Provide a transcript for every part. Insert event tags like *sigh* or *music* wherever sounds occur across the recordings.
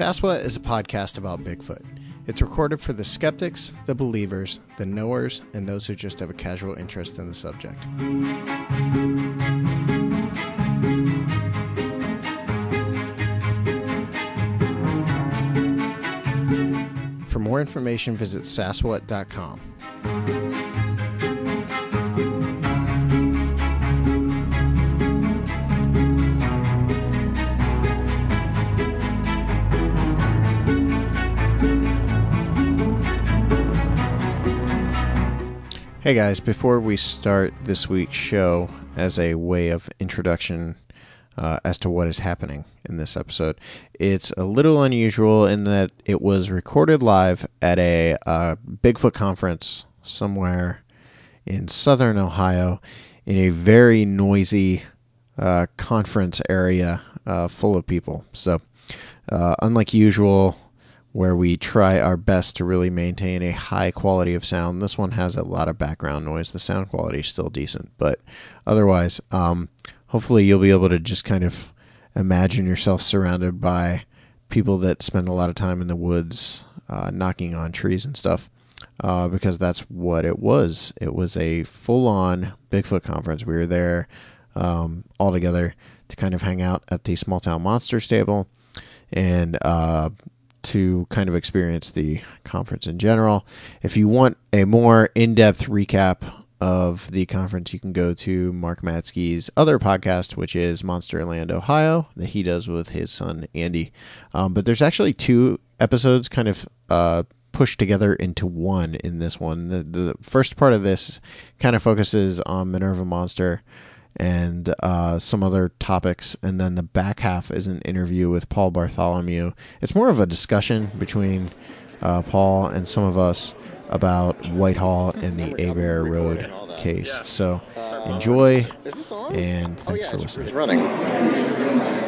Saswa is a podcast about Bigfoot. It's recorded for the skeptics, the believers, the knowers, and those who just have a casual interest in the subject. For more information, visit saswat.com. Hey guys, before we start this week's show, as a way of introduction uh, as to what is happening in this episode, it's a little unusual in that it was recorded live at a uh, Bigfoot conference somewhere in southern Ohio in a very noisy uh, conference area uh, full of people. So, uh, unlike usual, where we try our best to really maintain a high quality of sound. This one has a lot of background noise. The sound quality is still decent, but otherwise, um, hopefully, you'll be able to just kind of imagine yourself surrounded by people that spend a lot of time in the woods, uh, knocking on trees and stuff. Uh, because that's what it was. It was a full on Bigfoot conference. We were there um, all together to kind of hang out at the Small Town Monster stable and uh, to kind of experience the conference in general. If you want a more in depth recap of the conference, you can go to Mark Matzke's other podcast, which is Monsterland Ohio, that he does with his son Andy. Um, but there's actually two episodes kind of uh, pushed together into one in this one. The, the first part of this kind of focuses on Minerva Monster and uh, some other topics. And then the back half is an interview with Paul Bartholomew. It's more of a discussion between uh, Paul and some of us about Whitehall and the Abair Road case. So enjoy and thanks for listening. It's running.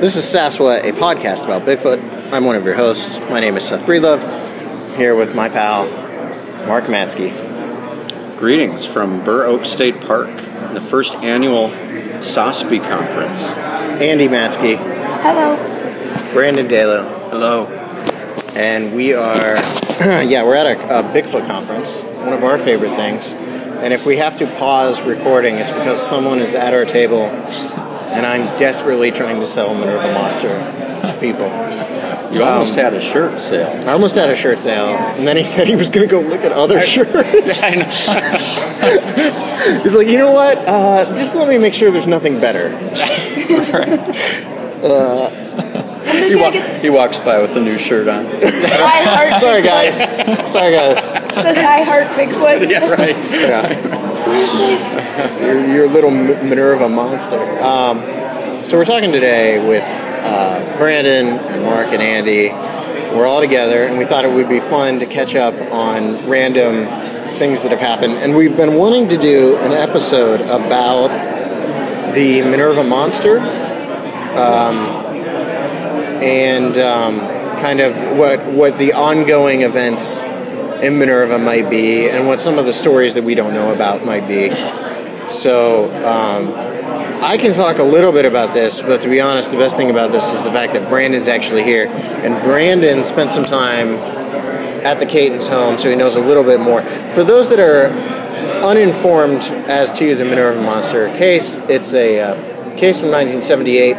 This is Saswa, a podcast about Bigfoot. I'm one of your hosts. My name is Seth Breedlove, here with my pal, Mark Matzke. Greetings from Burr Oak State Park, the first annual SOSPI conference. Andy Matzke, Hello. Brandon Dalo, Hello. and we are, *clears throat* yeah, we're at a, a Bigfoot conference, one of our favorite things. And if we have to pause recording, it's because someone is at our table and I'm desperately trying to sell Minerva Monster to people. You almost Um, had a shirt sale. I almost had a shirt sale, and then he said he was going to go look at other shirts. *laughs* *laughs* He's like, you know what? Uh, just let me make sure there's nothing better. *laughs* He, wa- he walks by with a new shirt on. I heart Sorry, guys. Sorry, guys. Says I heart Bigfoot. yeah, right. Yeah. your, your little M- Minerva monster. Um, so we're talking today with uh, Brandon and Mark and Andy. We're all together, and we thought it would be fun to catch up on random things that have happened. And we've been wanting to do an episode about the Minerva monster. Um, and um, kind of what what the ongoing events in Minerva might be, and what some of the stories that we don't know about might be. So um, I can talk a little bit about this, but to be honest, the best thing about this is the fact that Brandon's actually here, and Brandon spent some time at the Cayton's home, so he knows a little bit more. For those that are uninformed as to the Minerva Monster case, it's a uh, case from 1978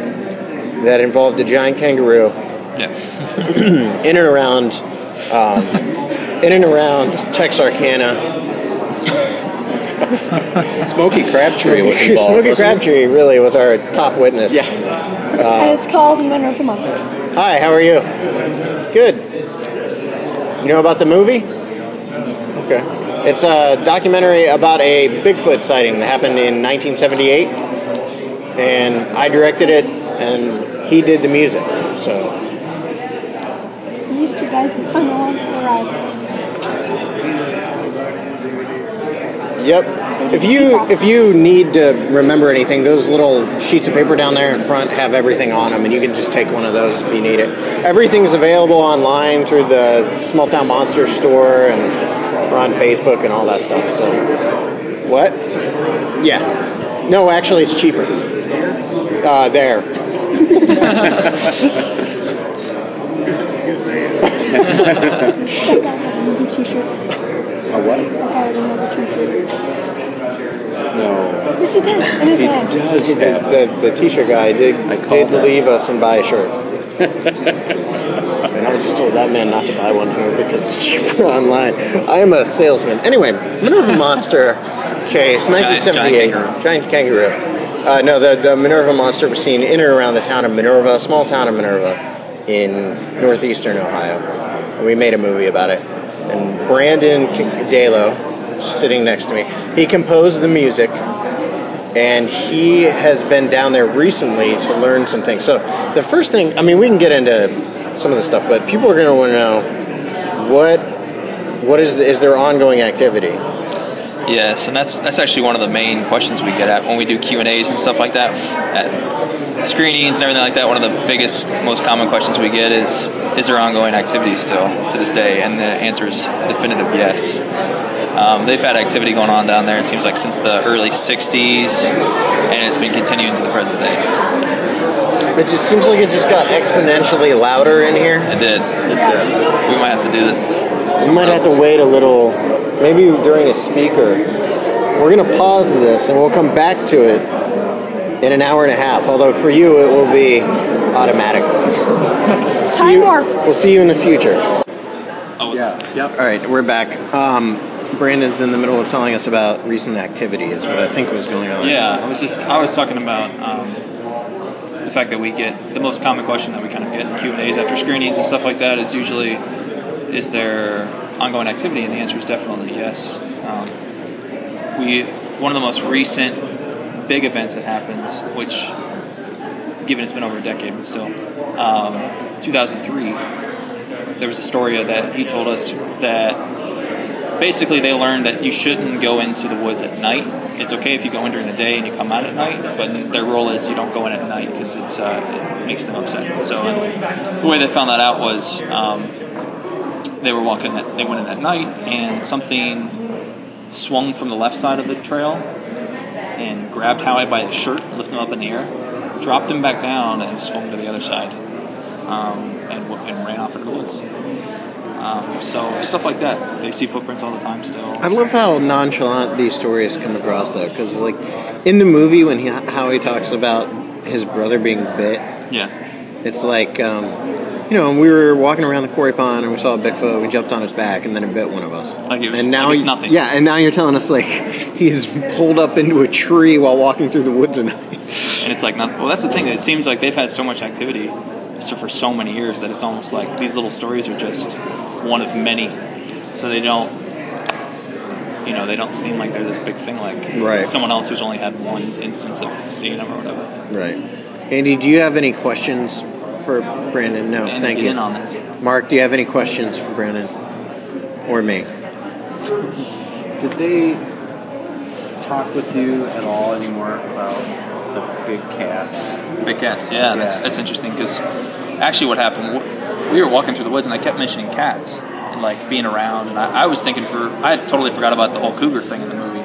that involved a giant kangaroo *clears throat* in and around um, in and around Texarkana. Smokey Crabtree was involved. Smokey? Crabtree really was our top witness. Yeah. and it's called Minerva Monster. Hi, how are you? Good. You know about the movie? Okay. It's a documentary about a Bigfoot sighting that happened in 1978, and I directed it, and he did the music. So These two guys have come along for the ride. Yep. If you if you need to remember anything, those little sheets of paper down there in front have everything on them, and you can just take one of those if you need it. Everything's available online through the Small Town Monster store and we're on Facebook and all that stuff. So, what? Yeah. No, actually, it's cheaper. Uh, there. *laughs* A what? That guy has another t-shirt. No. Yes, he does. In his hand. does The, the, the t-shirt guy did I called did that. leave us and buy a shirt. *laughs* and I was just told that man not to buy one here because it's cheaper online. I am a salesman. Anyway, Minerva *laughs* Monster case, 1978. giant Giant kangaroo. Uh, no, the, the Minerva Monster was seen in and around the town of Minerva, a small town of Minerva in northeastern Ohio. And we made a movie about it. And Brandon Dalo, sitting next to me, he composed the music and he has been down there recently to learn some things. So the first thing, I mean, we can get into some of the stuff, but people are going to want to know what what is the, is their ongoing activity? Yes, and that's that's actually one of the main questions we get at when we do Q and A's and stuff like that at screenings and everything like that. One of the biggest, most common questions we get is, "Is there ongoing activity still to this day?" And the answer is definitive yes. Um, they've had activity going on down there. It seems like since the early '60s, and it's been continuing to the present day. It just seems like it just got exponentially louder in here. it did. We might have to do this. We might have to wait a little, maybe during a speaker. We're going to pause this and we'll come back to it in an hour and a half. Although for you, it will be automatically. *laughs* See Time you- warp. We'll see you in the future. Oh, Yeah. Yep. All right, we're back. Um, Brandon's in the middle of telling us about recent activity, is what I think was going on. Yeah, I was just I was talking about um, the fact that we get the most common question that we kind of get in Q and A's after screenings and stuff like that is usually, is there ongoing activity? And the answer is definitely yes. Um, we one of the most recent big events that happens, which given it's been over a decade, but still, um, 2003, there was a story that he told us that basically they learned that you shouldn't go into the woods at night. It's okay if you go in during the day and you come out at night, but their rule is you don't go in at night because uh, it makes them upset. So the way they found that out was um, they were walking. At, they went in at night and something swung from the left side of the trail and grabbed Howie by his shirt, lifted him up in the air, dropped him back down, and swung to the other side, um, and, and ran off into the woods. Um, so stuff like that. They see footprints all the time still. I love how nonchalant these stories come across, though, because like in the movie when he, how he talks about his brother being bit, Yeah. it's like um, you know, and we were walking around the quarry pond and we saw a Bigfoot. We jumped on his back, and then it bit one of us. Oh, like it was- and now like it's he- nothing. Yeah, and now you're telling us like *laughs* he's pulled up into a tree while walking through the woods at night. And it's like, not, well, that's the thing. It seems like they've had so much activity so for so many years that it's almost like these little stories are just one of many. So they don't, you know, they don't seem like they're this big thing like Right. someone else who's only had one instance of seeing them or whatever. Right. Andy, do you have any questions for Brandon? No, And thank you. on that. Mark, do you have any questions for Brandon or me? Did they talk with you at all anymore about the big cats? Big cats, yeah, That's, Yeah. that's interesting because actually what happened, we were walking through the woods and I kept mentioning cats and like being around, and I, I was thinking for I totally forgot about the whole cougar thing in the movie,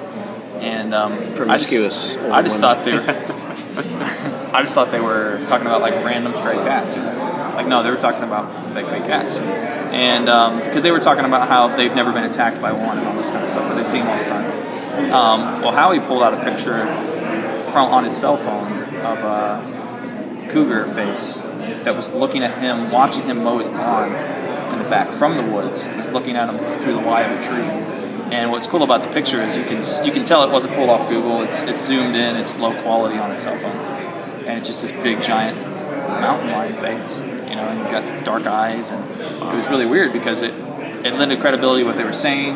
and um, Promiscuous I just, I just thought they were, *laughs* I just thought they were talking about like random stray cats. Like no, they were talking about big big cats, and because they were talking about how they've never been attacked by one and all this kind of stuff, but they see them all the time. Um, well, Howie pulled out a picture from on his cell phone of a cougar face that was looking at him, watching him mow his lawn in the back from the woods. He was looking at him through the Y of a tree. And what's cool about the picture is you can you can tell it wasn't pulled off Google. It's it's zoomed in. It's low quality on his cell phone, and it's just this big giant mountain lion face. You know, and you've got dark eyes, and it was really weird because it it lended credibility to what they were saying,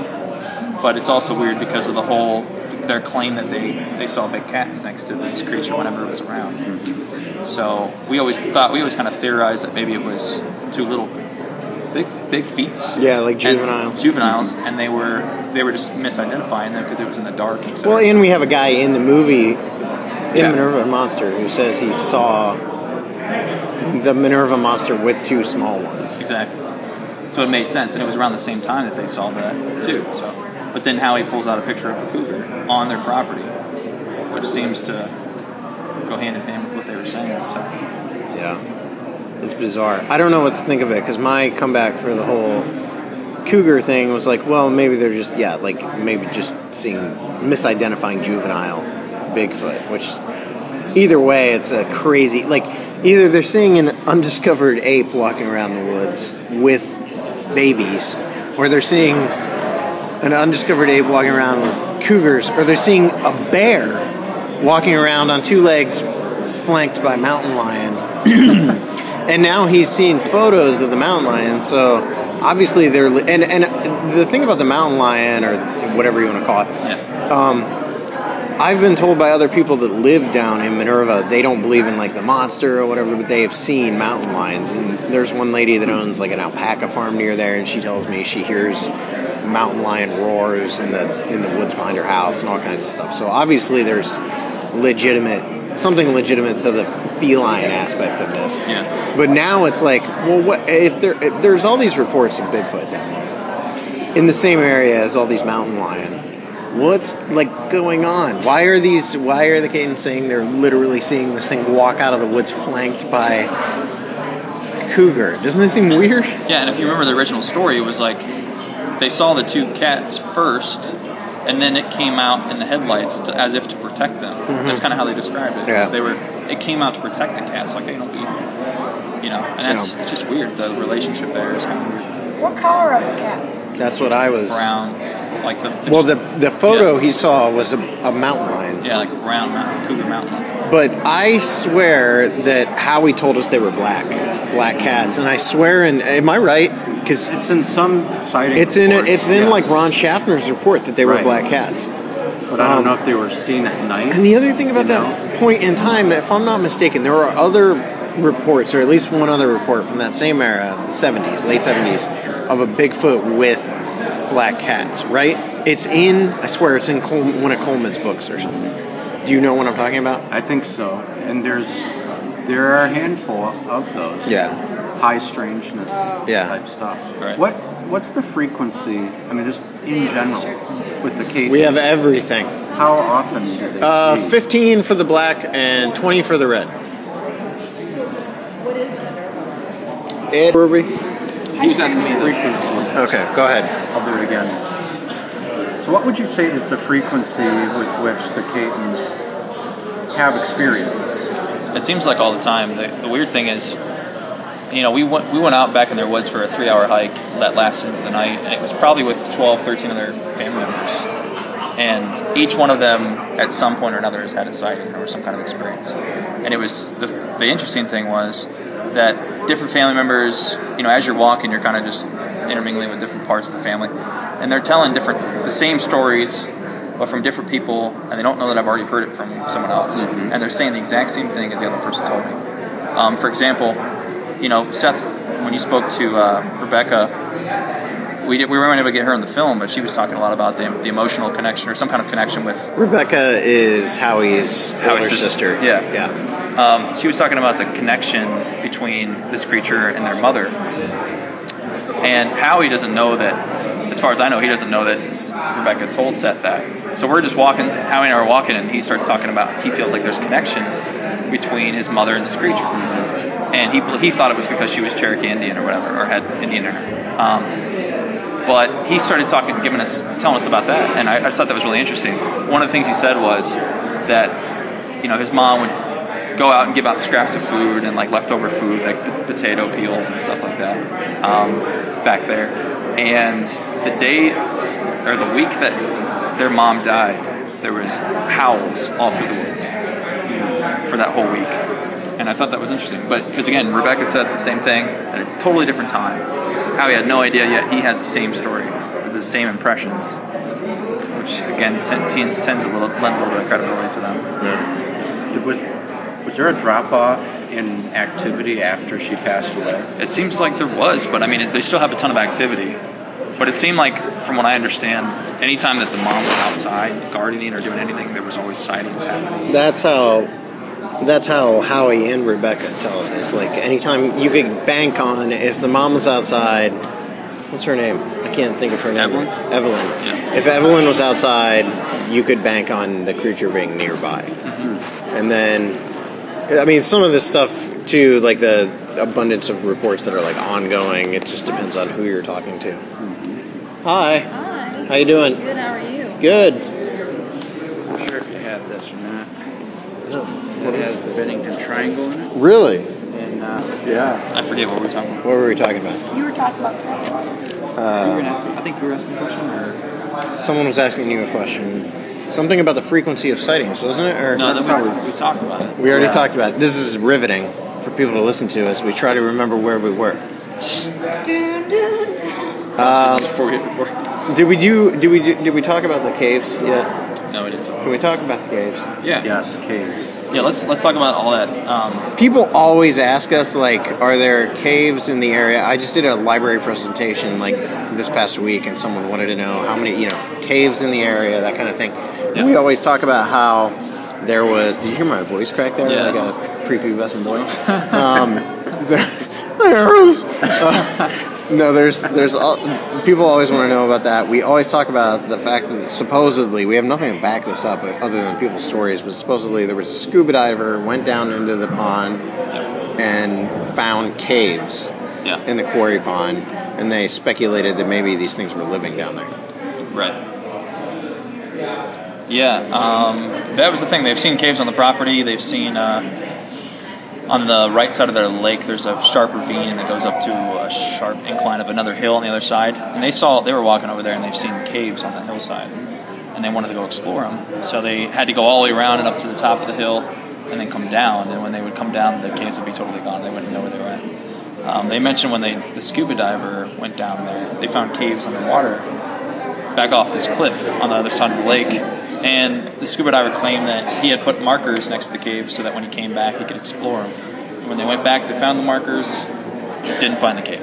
but it's also weird because of the whole their claim that they they saw big cats next to this creature whenever it was around. So we always thought we always kind of theorized that maybe it was two little big big feats. Yeah, like And- juveniles. juveniles, and they were they were just misidentifying them because it was in the dark. cetera. Well, and we have a guy in the movie, in Yeah. Minerva Monster, who says he saw the Minerva Monster with two small ones. Exactly. So it made sense, and it was around the same time that they saw that too. So, but then Howie pulls out a picture of a cougar on their property, which seems to go hand in hand with what they were saying. So, Yeah. It's bizarre. I don't know what to think of it because my comeback for the whole cougar thing was like, well, maybe they're just yeah, like maybe just seeing misidentifying juvenile Bigfoot, which either way, it's a crazy like either they're seeing an undiscovered ape walking around the woods with babies, or they're seeing an undiscovered ape walking around with cougars, or they're seeing a bear walking around on two legs, flanked by mountain lion. *clears throat* and now he's seeing photos of the mountain lion. So obviously they're and and the thing about the mountain lion or whatever you want to call it. Yeah. Um, I've been told by other people that live down in Minerva, they don't believe in like the monster or whatever, but they have seen mountain lions. And there's one lady that owns like an alpaca farm near there, and she tells me she hears mountain lion roars in the in the woods behind her house and all kinds of stuff. So obviously there's legitimate something legitimate to the feline aspect of this. Yeah. But now it's like, well, what if there if there's all these reports of Bigfoot down there in the same area as all these mountain lion? What's like going on? Why are these? Why are the Caytons saying they're literally seeing this thing walk out of the woods flanked by cougar? Doesn't this seem weird? *laughs* Yeah, and if you remember the original story, it was like they saw the two cats first, and then it came out in the headlights to, as if to protect them. Mm-hmm. That's kind of how they described it. Yeah. 'cause They were. It came out to protect the cats. Like, hey, don't be. You know, and that's Yeah. it's just weird. The relationship there is kind of weird. What color are the cats? That's what I was. Brown, like the. the Well, the the photo Yeah. he saw was a, a mountain lion, yeah, like a brown mountain, cougar mountain. lion. but I swear that Howie told us they were black, black cats, and I swear, and am I right? Because It's in some sighting. it's in reports, it's in yes. like Ron Schaffner's report that they were Right. black cats. But I don't um, know if they were seen at night. And the other thing about You that point in time, if I'm not mistaken, there are other reports, or at least one other report from that same era, the 70s, late 70s, of a Bigfoot with black cats, right? It's in, I swear, it's in Col- one of Coleman's books or something. Do you know what I'm talking about? I think so. And there's there are a handful of those. Yeah. High strangeness Yeah. type stuff. Right. What what's the frequency? I mean, just in general with the Kate. We have everything. How often do they Uh, see? 15 for the black and 20 for the red. What is it? It, were we? He was asking me the frequency. Okay, go ahead. I'll do it again. So, what would you say is the frequency with which the Caytons have experiences? It seems like all the time. The, the weird thing is, you know, we went we went out back in their woods for a three hour hike that lasted into the night, and it was probably with 12, 13 other family members. And each one of them, at some point or another, has had a sighting or some kind of experience. And it was the, the interesting thing was that different family members, you know, as you're walking, you're kind of just intermingling with different parts of the family, and they're telling different the same stories but from different people, and they don't know that I've already heard it from someone else, and they're saying the exact same thing as the other person told me. Um, for example, you know, Seth, when you spoke to uh, Rebecca, we did, we weren't able to get her in the film, but she was talking a lot about the, the emotional connection or some kind of connection with. Rebecca is Howie's Howie's sis- sister. yeah. Yeah. Um, she was talking about the connection between this creature and their mother, and Howie doesn't know that. As far as I know, he doesn't know that Rebecca told Seth that. So we're just walking. Howie and I are walking, and he starts talking about he feels like there's connection between his mother and this creature, and he he thought it was because she was Cherokee Indian or whatever, or had Indian in her. Um, but he started talking, giving us, telling us about that, and I, I just thought that was really interesting. One of the things he said was that, you know, his mom would go out and give out scraps of food and like leftover food, like potato peels and stuff like that, um, back there. And the day or the week that their mom died, there was howls all through the woods for that whole week. And I thought that was interesting. But because again, Rebecca said the same thing at a totally different time. Howie had no idea yet he has the same story, the same impressions, which again sen- ten- tends to little, lend a little bit of credibility to them. Did- Was, was there a drop off in activity after she passed away? It seems like there was, but I mean, they still have a ton of activity. But it seemed like, from what I understand, anytime that the mom was outside gardening or doing anything, there was always sightings happening. That's how. That's how Howie and Rebecca tell it. It's like anytime you could bank on if the mom was outside. What's her name? I can't think of her name. Evelyn? Evelyn. Yeah. If Evelyn was outside, you could bank on the creature being nearby. Mm-hmm. And then, I mean, some of this stuff too, like the abundance of reports that are like ongoing. It just depends on who you're talking to. Mm-hmm. Hi. Hi. How you doing? Good, how are you? Good. I'm sure if you had this or not. It has the Bennington Triangle in it. Really? And uh, yeah, I forget what we were talking about. What were we talking about? You were talking about sex. You were gonna ask me- I think you were asking a question, or Someone was asking you a question. Something about the frequency of sightings, wasn't it? Or no? That we, we talked about it. we already Yeah. talked about it. This is riveting for people to listen to as we try to remember where we were. Dun, dun. Um, Before we, before, did we do? Did we do, did we talk about the caves yet? no, we didn't talk. Can we talk about the caves? Yeah, yes, cave. Yeah. Let's let's talk about all that. Um, People always ask us like, are there caves in the area? I just did a library presentation like this past week, and someone wanted to know how many you know caves in the area, that kind of thing. Yeah. We always talk about how there was. Did you hear my voice crack there? Yeah. Like a prepubescent boy. *laughs* um, there, there was. uh, no, there's there's all, people always want to know about that. We always talk about the fact that supposedly we have nothing to back this up other than people's stories, but supposedly there was a scuba diver went down into the pond and found caves yeah, in the quarry pond, and they speculated that maybe these things were living down there. right. Yeah, um, that was the thing. They've seen caves on the property. They've seen uh, on the right side of their lake. There's a sharp ravine that goes up to a sharp incline of another hill on the other side. And they saw they were walking over there and they've seen caves on the hillside, and they wanted to go explore them. So they had to go all the way around and up to the top of the hill, and then come down. And when they would come down, the caves would be totally gone. They wouldn't know where they were at. Um, they mentioned when they the scuba diver went down there, they found caves underwater back off this cliff on the other side of the lake. And the scuba diver claimed that he had put markers next to the cave so that when he came back, he could explore them. And when they went back, they found the markers, didn't find the cave.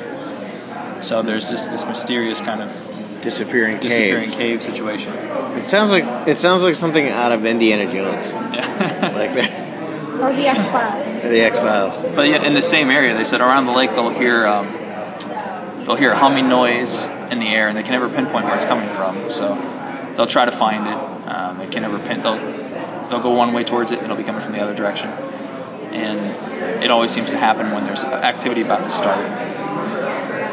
So there's this this mysterious kind of Disappearing, disappearing cave. cave situation. It sounds like it sounds like something out of Indiana Jones, Yeah. like the, Or the X Files. the X Files. but yeah, in the same area, they said around the lake they'll hear um, they'll hear a humming noise in the air, and they can never pinpoint where it's coming from. So they'll try to find it. Um, they can never pin. They'll they'll go one way towards it, and it'll be coming from the other direction. And it always seems to happen when there's activity about to start.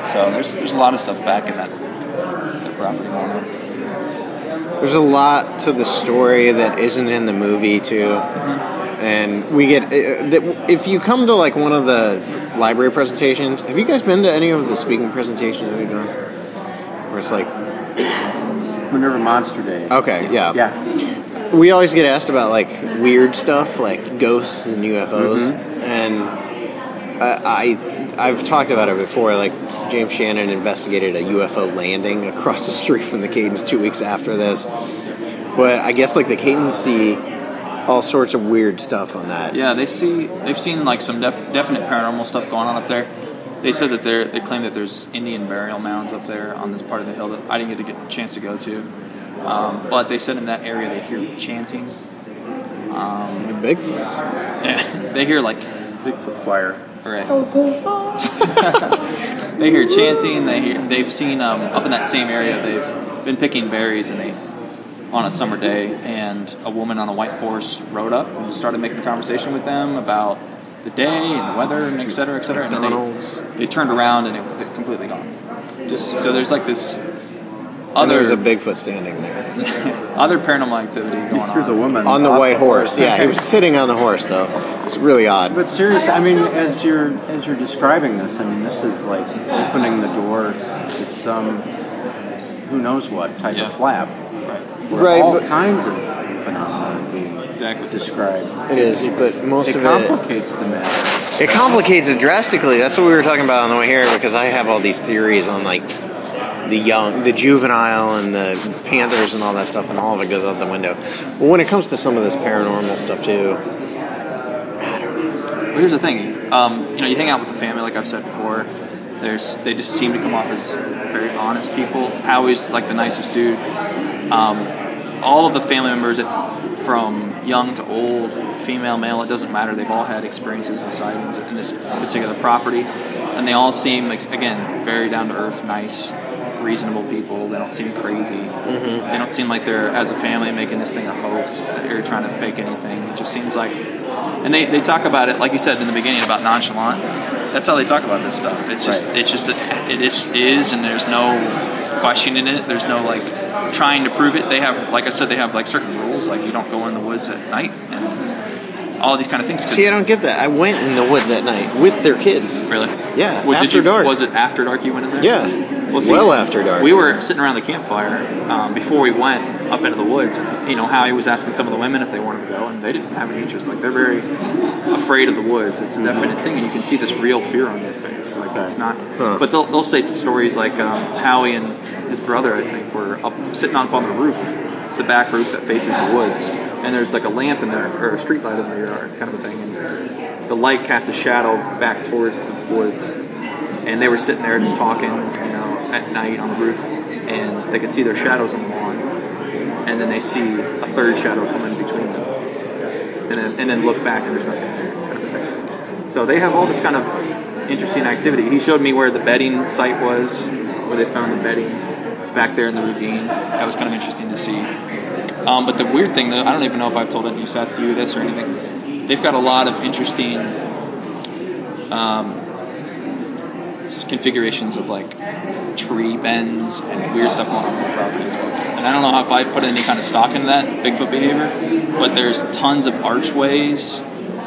So there's there's a lot of stuff back in that, that property going on. There's a lot to the story that isn't in the movie too, and we get uh, if you come to like one of the library presentations. Have you guys been to any of the speaking presentations that we've done? Where it's like, Minerva Monster Day. okay, yeah, Yeah. we always get asked about like weird stuff like ghosts and UFOs, Mm-hmm. and I, I I've talked about it before. Like James Shannon investigated a UFO landing across the street from the Caytons two weeks after this, but I guess like the Caytons see all sorts of weird stuff on that. Yeah, they see they've seen like some def- definite paranormal stuff going on up there. They said that they they claim that there's Indian burial mounds up there on this part of the hill that I didn't get to get a chance to go to. Um, but they said in that area they hear chanting. The Bigfoots. Yeah, *laughs* they hear like Bigfoot fire. right. *laughs* They hear chanting. They hear they've seen um, up in that same area. They've been picking berries and they on a summer day, and a woman on a white horse rode up and started making conversation with them about the day and the weather and et cetera, et cetera. And then they, they turned around and it, it completely gone. Just so there's like this other there's a Bigfoot standing there *laughs* other paranormal activity going Through on. the woman. on the off white horse. Yeah, he was *laughs* sitting on the horse though. It's really odd. But seriously, I mean, as you're as you're describing this, I mean, this is like opening the door to some who knows what type Yeah. of flap, Right. where Right, all but- kinds of phenomena are being Exactly. described. It is, but most It of it It complicates the matter. it complicates it drastically. That's what we were talking about on the way here because I have all these theories on like the young, the juvenile, and the panthers and all that stuff, and all of it goes out the window. But when it comes to some of this paranormal stuff too, Well, here's the thing. Um, you know, you hang out with the family, like I've said before. There's, they just seem to come off as very honest people. Howie's like the nicest dude. Um, all of the family members, from young to old, female, male, it doesn't matter. They've all had experiences and sightings in this particular property, and they all seem, like, again, very down to earth, nice, reasonable people. They don't seem crazy. Mm-hmm. They don't seem like they're as a family making this thing a hoax or trying to fake anything. It just seems like, and they, they talk about it like you said in the beginning about nonchalant. That's how they talk about this stuff. It's just Right. it's just a, it is is and there's no questioning it. There's no like trying to prove it. They have like I said they have like certain rules like you don't go in the woods at night and all these kind of things. See, I don't get that. I went in the woods that night with their kids. Really? Yeah, Well, after you, dark. Was it after dark you went in there? Yeah, Well, see, well after dark. We were sitting around the campfire um, before we went up into the woods, and you know Howie was asking some of the women if they wanted to go, and they didn't have any interest. Like they're very afraid of the woods. It's a definite thing, and you can see this real fear on their face. Like it's not. Huh. But they'll, they'll say stories like um, Howie and his brother, I think, were up sitting up on the roof. It's the back roof that faces the woods, and there's like a lamp in there or a street light in the yard, kind of a thing. And the light casts a shadow back towards the woods, and they were sitting there just talking, you know, at night on the roof, and they could see their shadows on the lawn, and then they see a third shadow come in between them, and then and then look back and there's nothing there. So they have all this kind of interesting activity. He showed me where the bedding site was, where they found the bedding back there in the ravine. That was kind of interesting to see. Um, but the weird thing, though, I don't even know if I've told you, Seth, you this or anything. They've got a lot of interesting s- configurations of like tree bends and weird stuff going on on the property as well. And I don't know how if I put any kind of stock into that Bigfoot behavior, but there's tons of archways,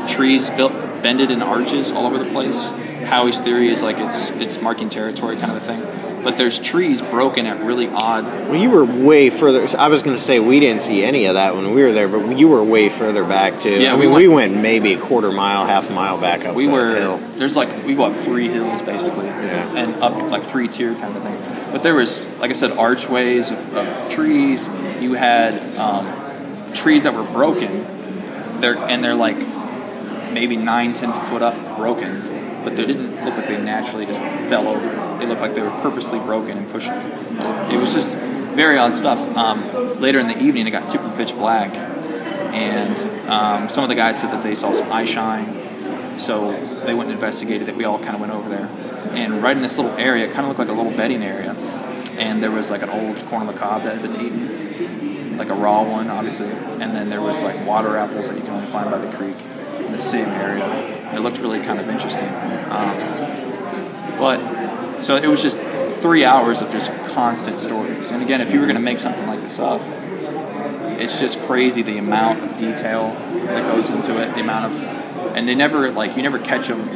trees built bended in arches all over the place. Howie's theory is like it's it's marking territory kind of a thing. But there's trees broken at really odd. Well, you were way further. I was going to say we didn't see any of that when we were there, but you were way further back too. Yeah, I we mean, went- we went maybe a quarter mile, half mile back up. We were hill. there's like we go up three hills basically, Yeah. and up like three tier kind of thing. But there was like I said, archways of, of trees. You had um, trees that were broken. They're and they're like maybe nine, ten foot up, broken, but they didn't look like they naturally just fell over. They looked like they were purposely broken and pushed over. It was just very odd stuff. Um, later in the evening, it got super pitch black, and um, some of the guys said that they saw some eye shine. So they went and investigated it. We all kind of went over there, and right in this little area, it kind of looked like a little bedding area, and there was like an old corn cob that had been eaten, like a raw one, obviously, and then there was like water apples that you can only find by the creek in the same area. It looked really kind of interesting, um, but so it was just three hours of just constant stories. And again, if you were going to make something like this up, it's just crazy the amount of detail that goes into it, the amount of, and they never like you never catch them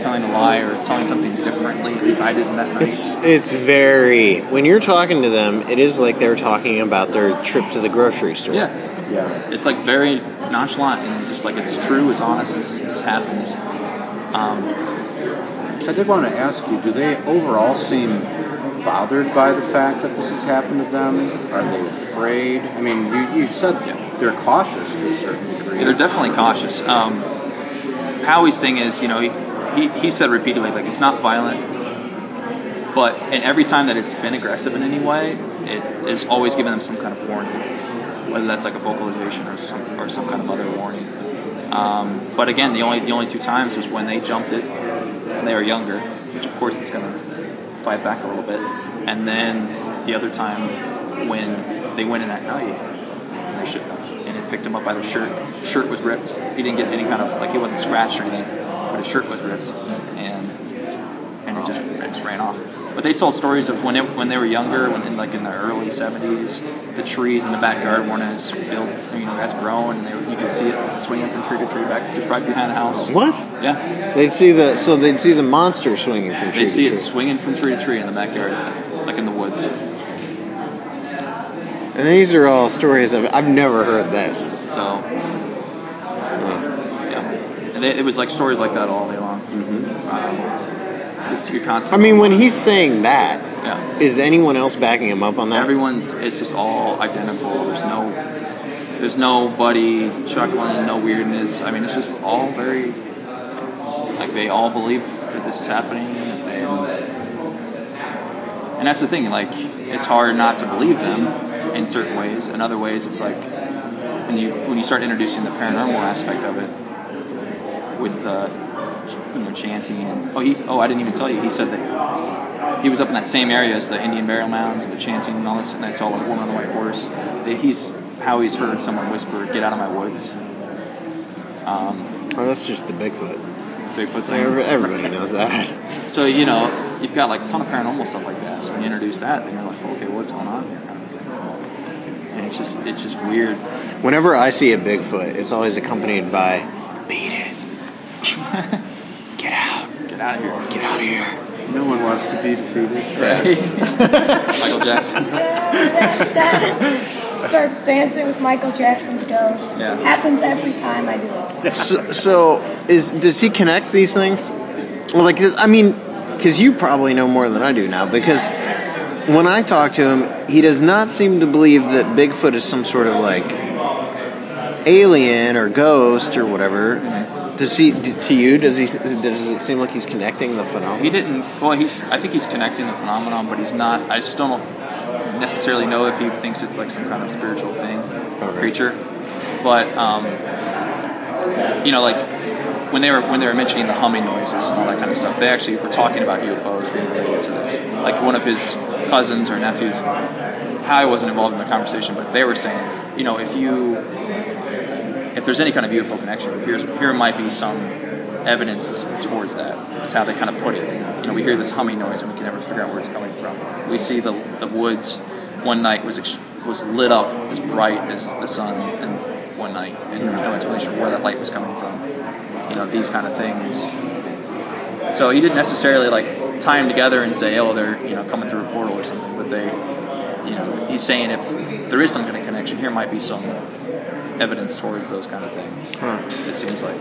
telling a lie or telling something differently. At least I didn't that night. It's it's very when you're talking to them, it is like they're talking about their trip to the grocery store. yeah, Yeah. it's like very nonchalant and just like it's true, it's honest. This, this happens. Um, I did want to ask you, do they overall seem bothered by the fact that this has happened to them? Are they afraid? I mean, you, you said they're cautious to a certain degree. Yeah, they're definitely cautious. Um, Howie's thing is, you know, he, he, he said repeatedly, like, it's not violent, but and every time that it's been aggressive in any way, it is always giving them some kind of warning, whether that's like a vocalization or some, or some kind of other warning. Um, but again, the only the only two times was when they jumped it when they were younger, which of course it's going to fight back a little bit, and then the other time when they went in at night and they shouldn't have, and it picked him up by the shirt. Shirt was ripped. He didn't get any kind of like he wasn't scratched or anything, his shirt was ripped, and and it just it just ran off. But they told stories of when it, when they were younger, when in like in the early '70s, the trees in the backyard weren't as built, you know, as grown, and they, were- you could see it swinging from tree to tree back just right behind the house. What? Yeah, They'd see the so they'd see the monster swinging from tree they see to it tree. swinging from tree to tree in the backyard, like in the woods. And these are all stories of I've never heard this. So, and they, it was like stories like that all day long. Um, just you're I mean, when he's saying that, yeah. is anyone else backing him up on that? Everyone's it's just all identical. There's no there's nobody chuckling, no weirdness. I mean, it's just all very like they all believe that this is happening, and, and that's the thing. Like, it's hard not to believe them in certain ways. In other ways, it's like when you when you start introducing the paranormal aspect of it with uh, you know chanting and oh he, oh I didn't even tell you he said that he was up in that same area as the Indian burial mounds and the chanting and all this, and I saw like a woman on a white horse. that he's how he's heard someone whisper, "Get out of my woods." Um, Oh, that's just the Bigfoot. Bigfoot every- everybody knows that. So you know, you've got like a ton of paranormal stuff like that. So when you introduce that, then you're like, okay, what's going on here, kind of thing. And it's just, it's just weird. Whenever I see a Bigfoot, it's always accompanied by "Beat it, get out, Get out of here. get out of here." No one wants to be defeated. *laughs* Michael Jackson. Starts dancing with Michael Jackson's ghost. Yeah. Happens every time I do it. So, so is does he connect these things? Well, like 'cause- I mean, because you probably know more than I do now. Because when I talk to him, he does not seem to believe that Bigfoot is some sort of like alien or ghost or whatever. Does he? To you, does he? Does it seem like he's connecting the phenomenon? He didn't. Well, he's. I think he's connecting the phenomenon, but he's not. I still don't necessarily know if he thinks it's like some kind of spiritual thing, Okay. creature. But um, you know, like when they were when they were mentioning the humming noises and all that kind of stuff, they actually were talking about UFOs being related to this. Like one of his cousins or nephews. I wasn't involved in the conversation, but they were saying, you know, if you if there's any kind of UFO connection, here's here might be some evidence towards that. Is how they kind of put it. You know, we hear this humming noise and we can never figure out where it's coming from. We see the the woods one night was ex- was lit up as bright as the sun, and one night, and there's no explanation where that light was coming from. You know, these kind of things. So he didn't necessarily like tie them together and say, oh, they're you know coming through a portal or something. But they, you know, he's saying if there is some kind of connection here, might be some evidence towards those kind of things. It seems like.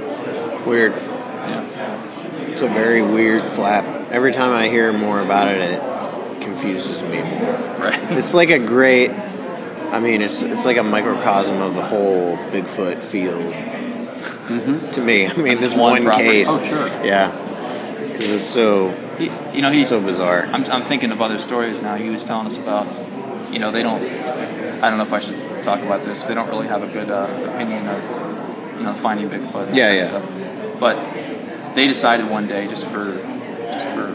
Weird. Yeah. It's a very weird flap. Every time I hear more about it, it confuses me more. Right. *laughs* It's like a great. I mean, it's it's like a microcosm of the whole Bigfoot field. Mm-hmm. To me, I mean, this one one, case. Oh, sure. Yeah, because it's so He, you know, he. so bizarre. I'm, I'm thinking of other stories now. He was telling us about, you know, they don't. I don't know if I should talk about this. They don't really have a good uh, opinion of, you know, finding Bigfoot. And Yeah, kind Stuff. But they decided one day, just for, just for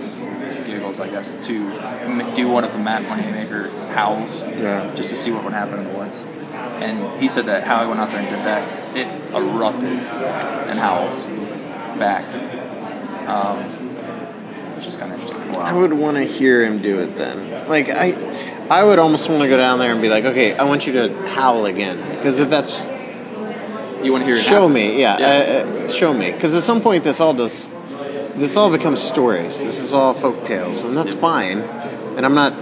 giggles, I guess, to m- do one of the Matt Moneymaker howls, Yeah. just to see what would happen in the woods. And he said that Howie went out there and did that. It erupted and howls back, um, which is kind of interesting. I would want to hear him do it then. Like I, I would almost want to go down there and be like, okay, I want you to howl again, because if that's You want to hear it show happen? me, yeah, Yeah. Uh, uh, show me, because at some point this all does, this all becomes stories. This is all folk tales, and that's fine. And I'm not,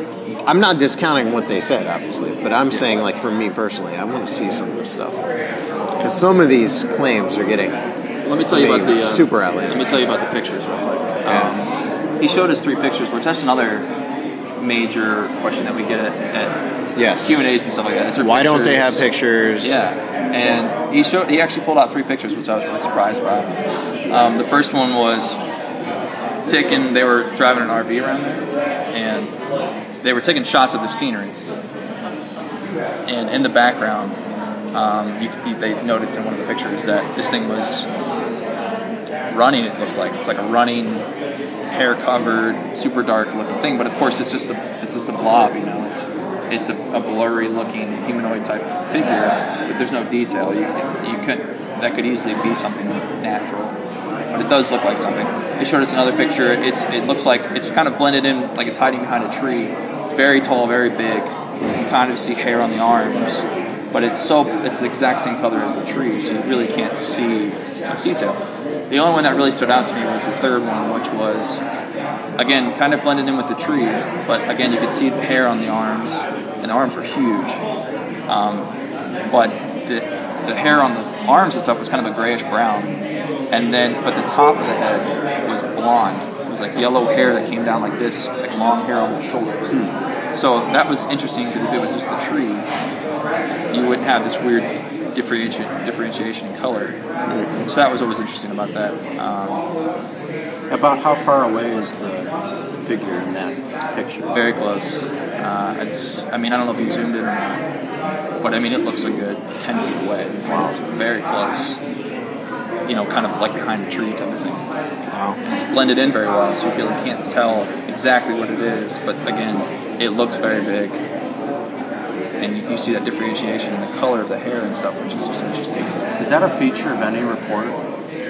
I'm not discounting what they said, obviously, but I'm saying like for me personally, I want to see some of this stuff, because some of these claims are getting Let me tell you about the uh, Super outlandish. Let me tell you about the pictures real quick. Um, he showed us three pictures, which that's another major question that we get at, at yes. Q and A's and stuff like that. Is there Why don't they have pictures? pictures? Yeah, and he showed. He actually pulled out three pictures, which I was really surprised by. Um, the first one was taking. They were driving an RV around there, and they were taking shots of the scenery. And in the background, um, you, you, they noticed in one of the pictures that this thing was running. It looks like it's like a running, hair covered, super dark looking thing. But of course, it's just a it's just a blob. You know, it's it's a, a blurry looking humanoid type figure, but there's no detail. You you could that could easily be something natural, but it does look like something. They showed us another picture. It's it looks like it's kind of blended in, like it's hiding behind a tree. It's very tall, very big. You can kind of see hair on the arms, but it's so it's the exact same color as the tree, so you really can't see much detail. The only one that really stood out to me was the third one, which was again kind of blended in with the tree, but again you could see the hair on the arms, and the arms were huge. Um, but the the hair on the arms and stuff was kind of a grayish brown, and then but the top of the head was blonde. It was like yellow hair that came down like this, like long hair on the shoulders. So that was interesting because if it was just the tree, you wouldn't have this weird differenti- differentiation in color. So that was what was interesting about that. Um, About how far away is the figure in that picture? very close. Uh, it's, I mean, I don't know if you zoomed in or not, but I mean, it looks a good 10 feet away. Wow. It's very close. you know, kind of like behind a tree type of thing. Wow. And it's blended in very well, so you really can't tell exactly what it is. But again, it looks very big, and you, you see that differentiation in the color of the hair and stuff, which is just interesting. Is that a feature of any report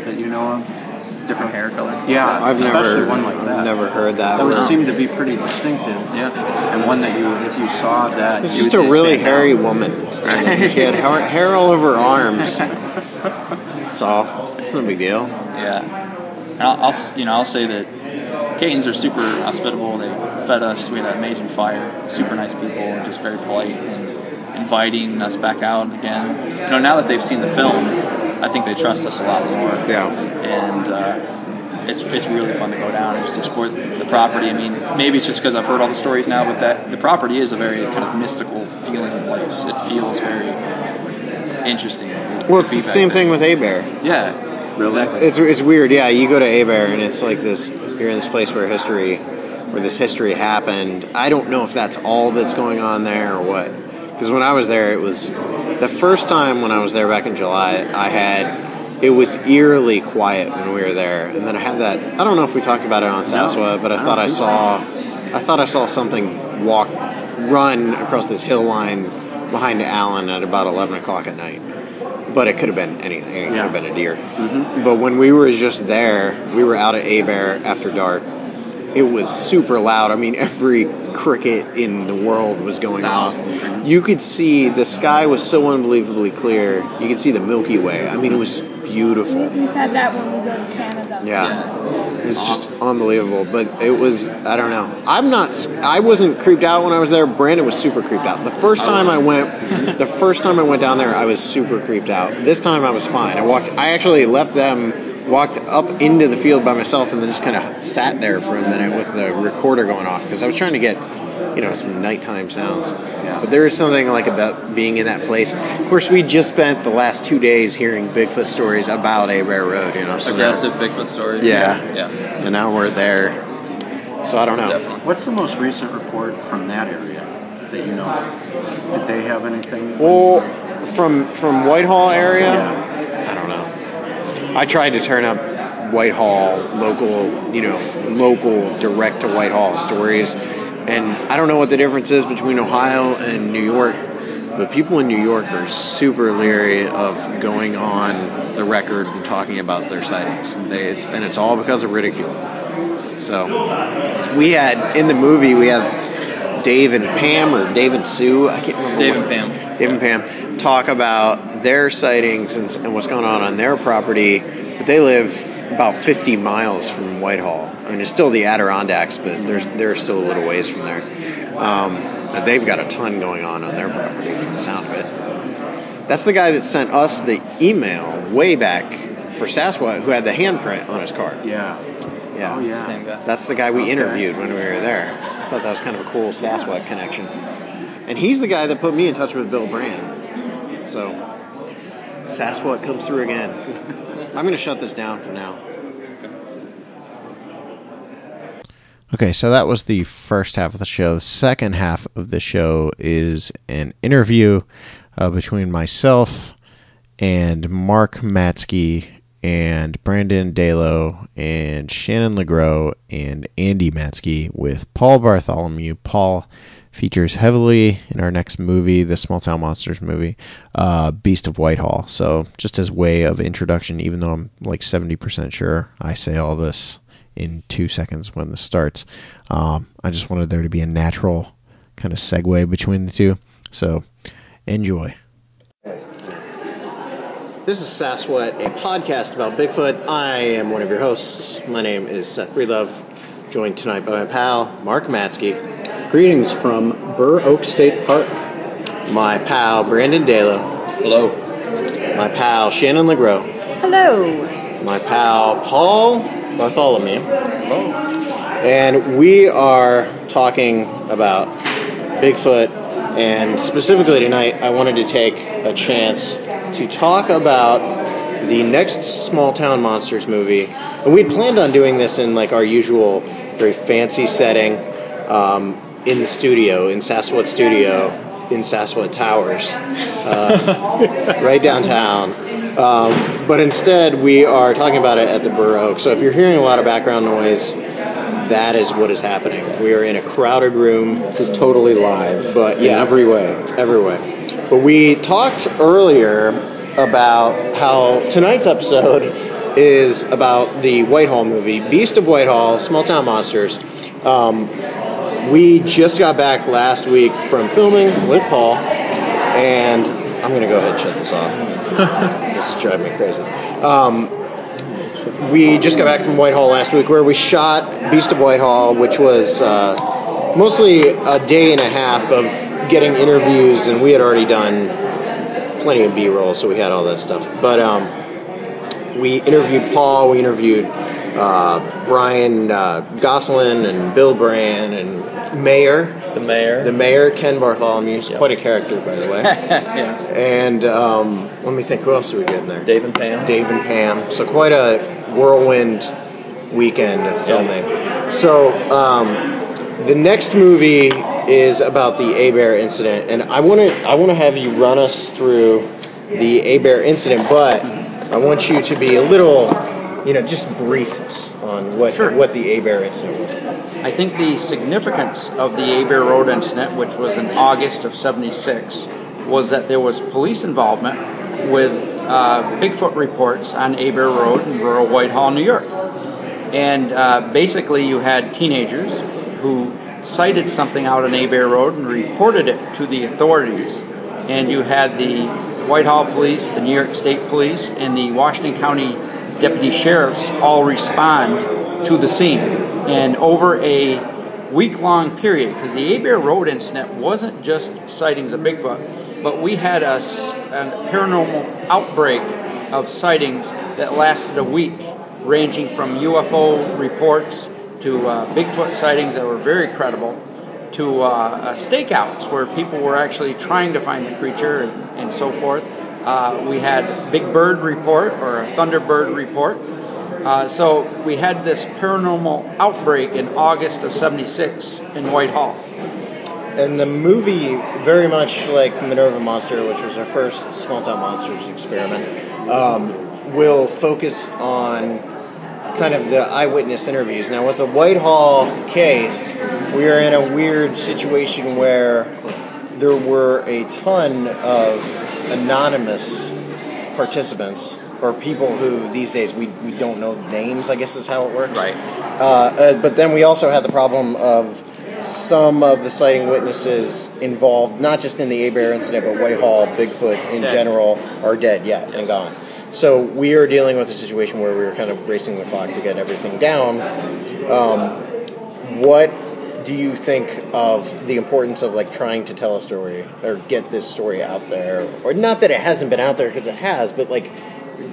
that you know of? Different hair color. Yeah, I've especially never, one like that. Never heard that. That would one. seem to be pretty distinctive. Yeah. And one that you, if you saw that, It's just a really stand out. hairy oh. woman. *laughs* she had hair, hair all over her arms. *laughs* That's all. It's no big deal. Yeah, and I'll, I'll you know I'll say that Caytons are super hospitable. They fed us. We had an amazing fire. Super nice people, just very polite and inviting us back out again. You know, now that they've seen the film, I think they trust us a lot more. Yeah. and uh, it's it's really fun to go down and just explore the property. I mean, maybe it's just because I've heard all the stories now, but that the property is a very kind of mystical feeling place. It feels very interesting. Well, it's the same there. thing with Abair. Yeah, exactly. It's, it's weird, yeah. You go to Abair and it's like this. You're in this place where history, where this history happened. I don't know if that's all that's going on there or what. Because when I was there, it was the first time when I was there back in July. I had it was eerily quiet when we were there, and then I had that. I don't know if we talked about it on SasWhat, but I thought I saw, I thought I saw something walk, run across this hill line behind Allen at about eleven o'clock at night. But it could have been anything. It could have been a deer. Mm-hmm. But when we were just there, we were out at Abair after dark. It was super loud. I mean, every cricket in the world was going off. You could see the sky was so unbelievably clear. You could see the Milky Way. I mean, it was beautiful. We've had that when we go to Canada. Yeah. It's just unbelievable. But it was, I don't know. I'm not, I wasn't creeped out when I was there. Brandon was super creeped out. The first time I went, the first time I went down there, I was super creeped out. This time I was fine. I walked, I actually left them, walked up into the field by myself, and then just kind of sat there for a minute with the recorder going off because I was trying to get, you know, some nighttime sounds. Yeah. But there is something like about being in that place. Of course, we just spent the last two days hearing Bigfoot stories about Abair Road, you know. So now- Aggressive Bigfoot stories. Yeah. yeah, and now we're there. So I don't know. definitely. What's the most recent report from that area that you know? of? Did they have anything? Well, from from Whitehall area, Yeah. I don't know. I tried to turn up Whitehall local, you know, local direct to Whitehall stories, and I don't know what the difference is between Ohio and New York. But people in New York are super leery of going on the record and talking about their sightings. They, it's, and it's all because of ridicule. So we had in the movie we have Dave and Pam or Dave and Sue. I can't remember. Dave what- and Pam. Dave and Pam talk about their sightings and, and what's going on on their property. But they live about 50 miles from Whitehall. I mean, it's still the Adirondacks, but there's they're still a little ways from there. Um, but they've got a ton going on on their property from the sound of it. That's the guy that sent us the email way back for Sasquatch, who had the handprint on his car. Yeah. Yeah. Oh yeah. Same guy. That's the guy we Okay. interviewed when we were there. I thought that was kind of a cool Sasquatch connection. And he's the guy that put me in touch with Bill Brann. So, Sasquatch comes through again. I'm going to shut this down for now. Okay, so that was the first half of the show. The second half of the show is an interview uh, between myself and Mark Matzke and Brandon Dalo and Shannon LeGros and Andy Matzke with Paul Bartholomew. Paul features heavily in our next movie, the Small Town Monsters movie, uh, Beast of Whitehall. So, just as way of introduction, even though I'm like 70% sure I say all this in two seconds when this starts, um, I just wanted there to be a natural kind of segue between the two. So, enjoy. This is Sasquatch, a podcast about Bigfoot. I am one of your hosts. My name is Seth Breedlove, joined tonight by my pal, Mark Matzke, Greetings from Burr Oak State Park. my pal, Brandon Dalo, Hello. my pal, Shannon LeGros, Hello. my pal Paul Bartholomew. Hello. And we are talking about Bigfoot, and specifically tonight, I wanted to take a chance to talk about the next Small Town Monsters movie. And we'd planned on doing this in like our usual, very fancy setting um, in the studio, in Sasquatch Studio, in Sasquatch Towers, uh, *laughs* right downtown. Um, but instead, we are talking about it at the Burr Oak. So if you're hearing a lot of background noise, that is what is happening. We are in a crowded room. This is totally live, But, in yeah. every way. every way. But we talked earlier about how tonight's episode is about the Whitehall movie, Beast of Whitehall, Small Town Monsters. Um, we just got back last week from filming with Paul, and I'm going to go ahead and shut this off. *laughs* this is driving me crazy. Um, we just got back from Whitehall last week where we shot Beast of Whitehall, which was uh, mostly a day and a half of getting interviews, and we had already done plenty of B roll, so we had all that stuff. But um, we interviewed Paul, we interviewed uh, Brian uh, Goslin, and Bill Brann, and Mayor. The mayor. The mayor, Ken Bartholomew, is quite a character, by the way. *laughs* yes. and um, let me think, who else did we get in there? Dave and Pam. Dave and Pam. So quite a whirlwind weekend of filming. So um, the next movie is about the Abair incident, and I want to I want to have you run us through the Abair incident, but I want you to be a little, you know, just brief us on what Sure. what the Abair incident was. I think the significance of the Abair Road incident, which was in August of 76, was that there was police involvement with uh, Bigfoot reports on Abair Road in rural Whitehall, New York. And uh, basically, you had teenagers who sighted something out on Abair Road and reported it to the authorities. And you had the Whitehall Police, the New York State Police, and the Washington County deputy sheriffs all respond to the scene. And over a week long period, because the Abair Road incident wasn't just sightings of Bigfoot, but we had a paranormal outbreak of sightings that lasted a week, ranging from UFO reports to uh, Bigfoot sightings that were very credible to uh, uh, stakeouts where people were actually trying to find the creature and, and so forth. Uh, we had Big Bird report or a Thunderbird report. Uh, so we had this paranormal outbreak in August of 76 in Whitehall. And the movie, very much like Minerva Monster, which was our first Small Town Monsters experiment, um, will focus on kind of the eyewitness interviews. Now, with the Whitehall case, we are in a weird situation where there were a ton of anonymous participants or people who these days we, we don't know names, I guess is how it works. Right. Uh, uh, but then we also had the problem of some of the sighting witnesses involved, not just in the Abair incident, but Whitehall, Bigfoot in Dead. general, are dead, yeah, and gone. So we are dealing with a situation where we are kind of racing the clock to get everything down. Um, what do you think of the importance of like trying to tell a story or get this story out there, or not that it hasn't been out there because it has, but like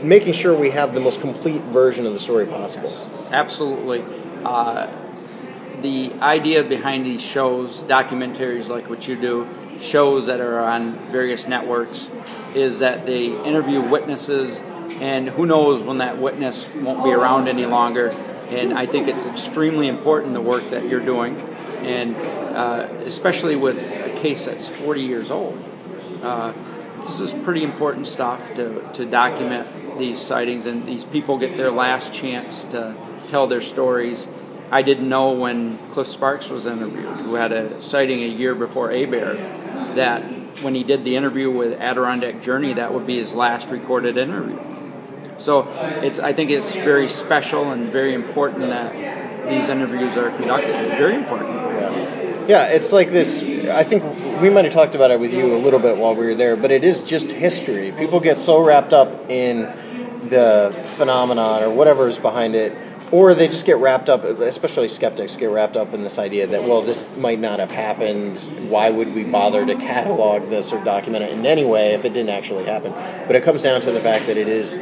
making sure we have the most complete version of the story possible. Absolutely. Uh, the idea behind these shows, documentaries like what you do, shows that are on various networks, is that they interview witnesses, and who knows when that witness won't be around any longer. And I think it's extremely important the work that you're doing, and uh, especially with a case that's 40 years old. Uh, this is pretty important stuff to, to document these sightings, and these people get their last chance to tell their stories. I didn't know when Cliff Sparks was interviewed, who had a sighting a year before Abair, that when he did the interview with Adirondack Journey, that would be his last recorded interview. So it's, I think it's very special and very important that these interviews are conducted. Very important. Yeah, it's like this. I think we might have talked about it with you a little bit while we were there, but it is just history. People get so wrapped up in the phenomenon or whatever is behind it, or they just get wrapped up, especially skeptics get wrapped up in this idea that, well, this might not have happened. Why would we bother to catalog this or document it in any way if it didn't actually happen? But it comes down to the fact that it is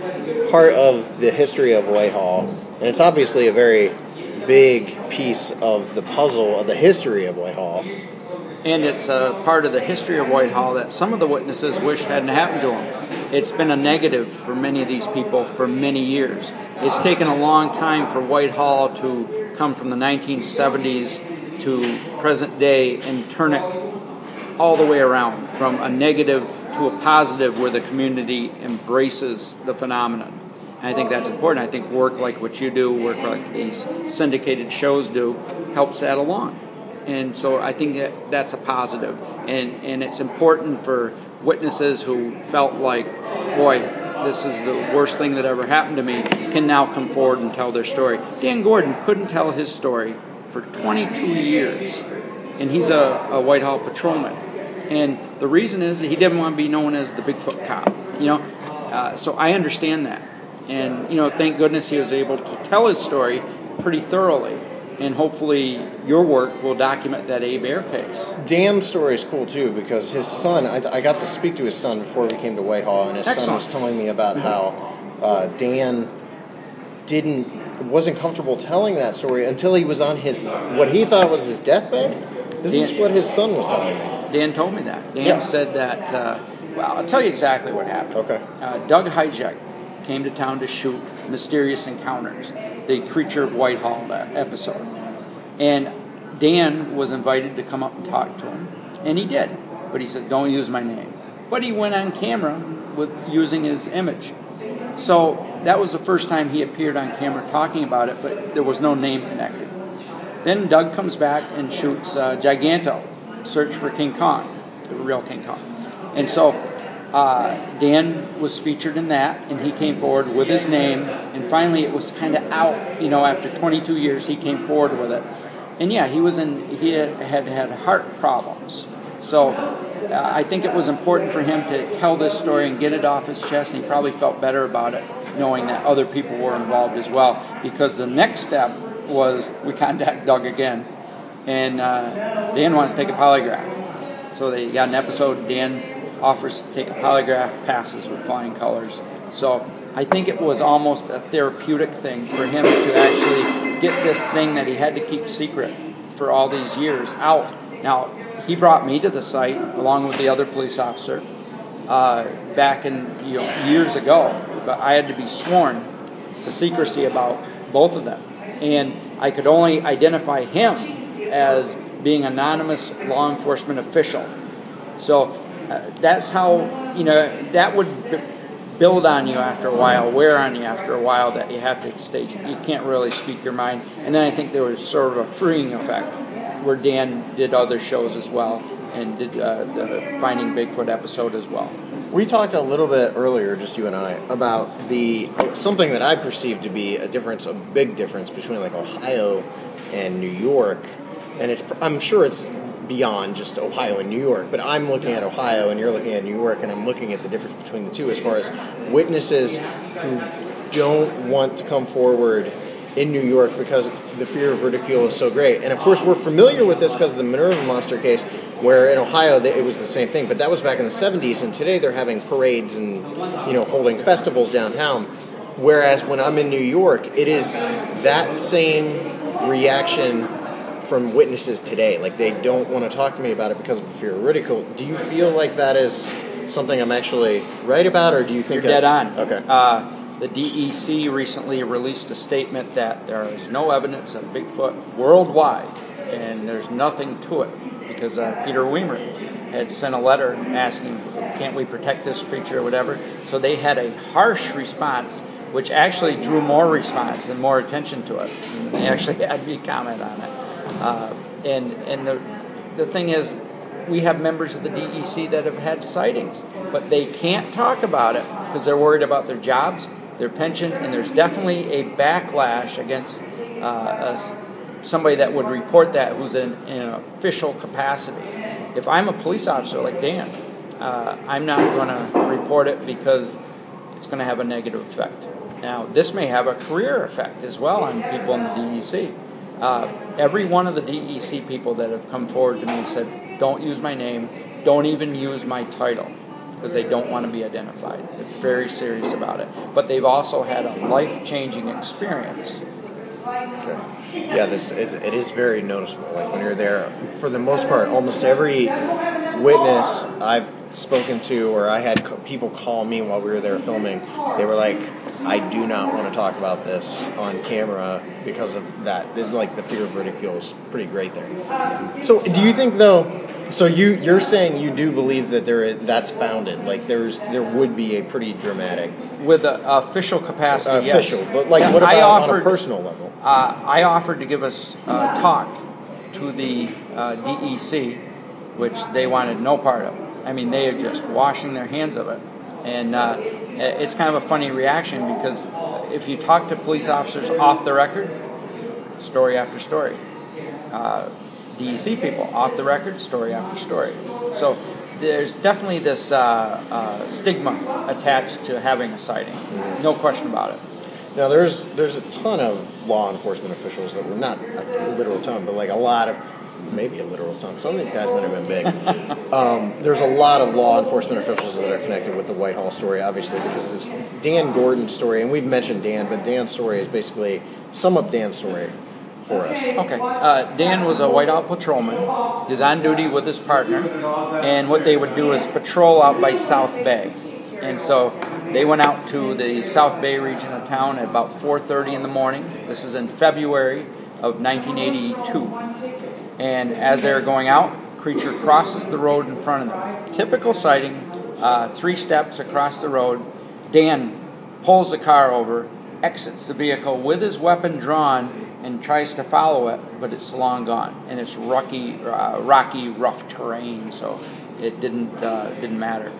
part of the history of Whitehall, and it's obviously a very big piece of the puzzle of the history of Whitehall. And it's a part of the history of Whitehall that some of the witnesses wish hadn't happened to them. It's been a negative for many of these people for many years. It's taken a long time for Whitehall to come from the 1970s to present day and turn it all the way around from a negative to a positive where the community embraces the phenomenon. And I think that's important. I think work like what you do, work like these syndicated shows do, helps that along. And so I think that that's a. And, and it's important for witnesses who felt like, boy, this is the worst thing that ever happened to me, can now come forward and tell their story. Dan Gordon couldn't tell his story for 22 years, and he's a, a Whitehall patrolman. And the reason is that he didn't want to be known as the Bigfoot cop, you know. Uh, so I understand that, and you know, thank goodness he was able to tell his story pretty thoroughly and hopefully your work will document that Abair case. Dan's story is cool too because his son, I, I, got to speak to his son before we came to Whitehall, and his Excellent. son was telling me about how uh, Dan didn't wasn't comfortable telling that story until he was on his what he thought was his deathbed. This Dan, is what his son was telling me. Dan told me that. Dan yeah. said that. Uh, well, I'll tell you exactly what happened. Okay. Uh, Doug Hajek came to town to shoot Mysterious Encounters, the Creature of Whitehall episode. And Dan was invited to come up and talk to him, and he did. But he said, "Don't use my name." But he went on camera with using his image. So that was the first time he appeared on camera talking about it, but there was no name connected. Then Doug comes back and shoots uh, Giganto, Search for King Kong, the real King Kong. And so uh, Dan was featured in that, and he came forward with his name. And finally, it was kind of out. You know, after 22 years, he came forward with it. And yeah, he was in. He had had, heart problems. So uh, I think it was important for him to tell this story and get it off his chest. And he probably felt better about it, knowing that other people were involved as well. Because the next step was we contact Doug again, and uh, Dan wants to take a polygraph. So they got an episode. Dan offers to take a polygraph, passes with flying colors. So I think it was almost a therapeutic thing for him to actually get this thing that he had to keep secret for all these years out. Now, he brought me to the site along with the other police officer uh, back in you know, years ago, but I had to be sworn to secrecy about both of them. And I could only identify him as being anonymous law enforcement official. So uh, that's how you know that would build on you after a while, wear on you after a while. That you have to stay. You can't really speak your mind. And then I think there was sort of a freeing effect where Dan did other shows as well and did uh, the Finding Bigfoot episode as well. We talked a little bit earlier, just you and I, about the something that I perceive to be a difference, a big difference between like Ohio and New York, and it's I'm sure it's beyond just Ohio and New York. But I'm looking at Ohio and you're looking at New York, and I'm looking at the difference between the two as far as witnesses who don't want to come forward in New York because the fear of ridicule is so great. And of course, we're familiar with this because of the Minerva Monster case, where in Ohio it was the same thing. But that was back in the 70s, and today they're having parades and you know holding festivals downtown. Whereas when I'm in New York, it is that same reaction from witnesses today. Like they don't want to talk to me about it because of fear of ridicule. Do you feel like that is something I'm actually right about, or do you think you're dead on? Okay. Uh, the DEC recently released a statement that there is no evidence of Bigfoot worldwide, and there's nothing to it because uh, Peter Weimer had sent a letter asking, "Can't we protect this creature or whatever?" So they had a harsh response, which actually drew more response and more attention to it. They actually *laughs* had me comment on it. Uh, and and the the thing is, we have members of the DEC that have had sightings, but they can't talk about it because they're worried about their jobs, their pension, and there's definitely a backlash against uh, a, somebody that would report that who's in, in, an official capacity. If I'm a police officer like Dan, uh, I'm not going to report it because it's going to have a negative effect. Now, this may have a career effect as well on people in the DEC. Uh, every one of the DEC people that have come forward to me said, don't use my name, don't even use my title, because they don't want to be identified. They're very serious about it. But they've also had a life changing experience. Okay. Yeah, this it's, it is very noticeable. Like when you're there, for the most part, almost every witness I've spoken to, or I had people call me while we were there filming, they were like, I do not want to talk about this on camera because of that. Like the fear of ridicule is pretty great there. So, do you think though? So you you're saying you do believe that there is, that's founded, like there's there would be a pretty dramatic With the official capacity, yes. official, but like Yeah, what I about on a personal level? Uh, I offered to give us a talk to the uh, DEC, which they wanted no part of. I mean, they are just washing their hands of it. And uh, it's kind of a funny reaction because if you talk to police officers off the record, story after story. Uh, DEC people off the record, story after story. So there's definitely this uh, uh, stigma attached to having a sighting. No question about it. Now there's there's a ton of law enforcement officials that were not a literal ton, but like a lot of maybe a literal ton. Some of these guys might have been big. um, there's a lot of law enforcement officials that are connected with the Whitehall story, obviously, because this Dan Gordon's story, and we've mentioned Dan, but Dan's story is basically sum up Dan's story for us. Okay. Uh, Dan was a Whitehall patrolman. He was on duty with his partner, and what they would do is patrol out by South Bay. And so they went out to the South Bay region of town at about 4:30 in the morning. This is in February of 1982. And as they're going out, creature crosses the road in front of them. Typical sighting. Uh, three steps across the road. Dan pulls the car over, exits the vehicle with his weapon drawn, and tries to follow it, but it's long gone, and it's rocky, uh, rocky, rough terrain, so it didn't uh, didn't matter.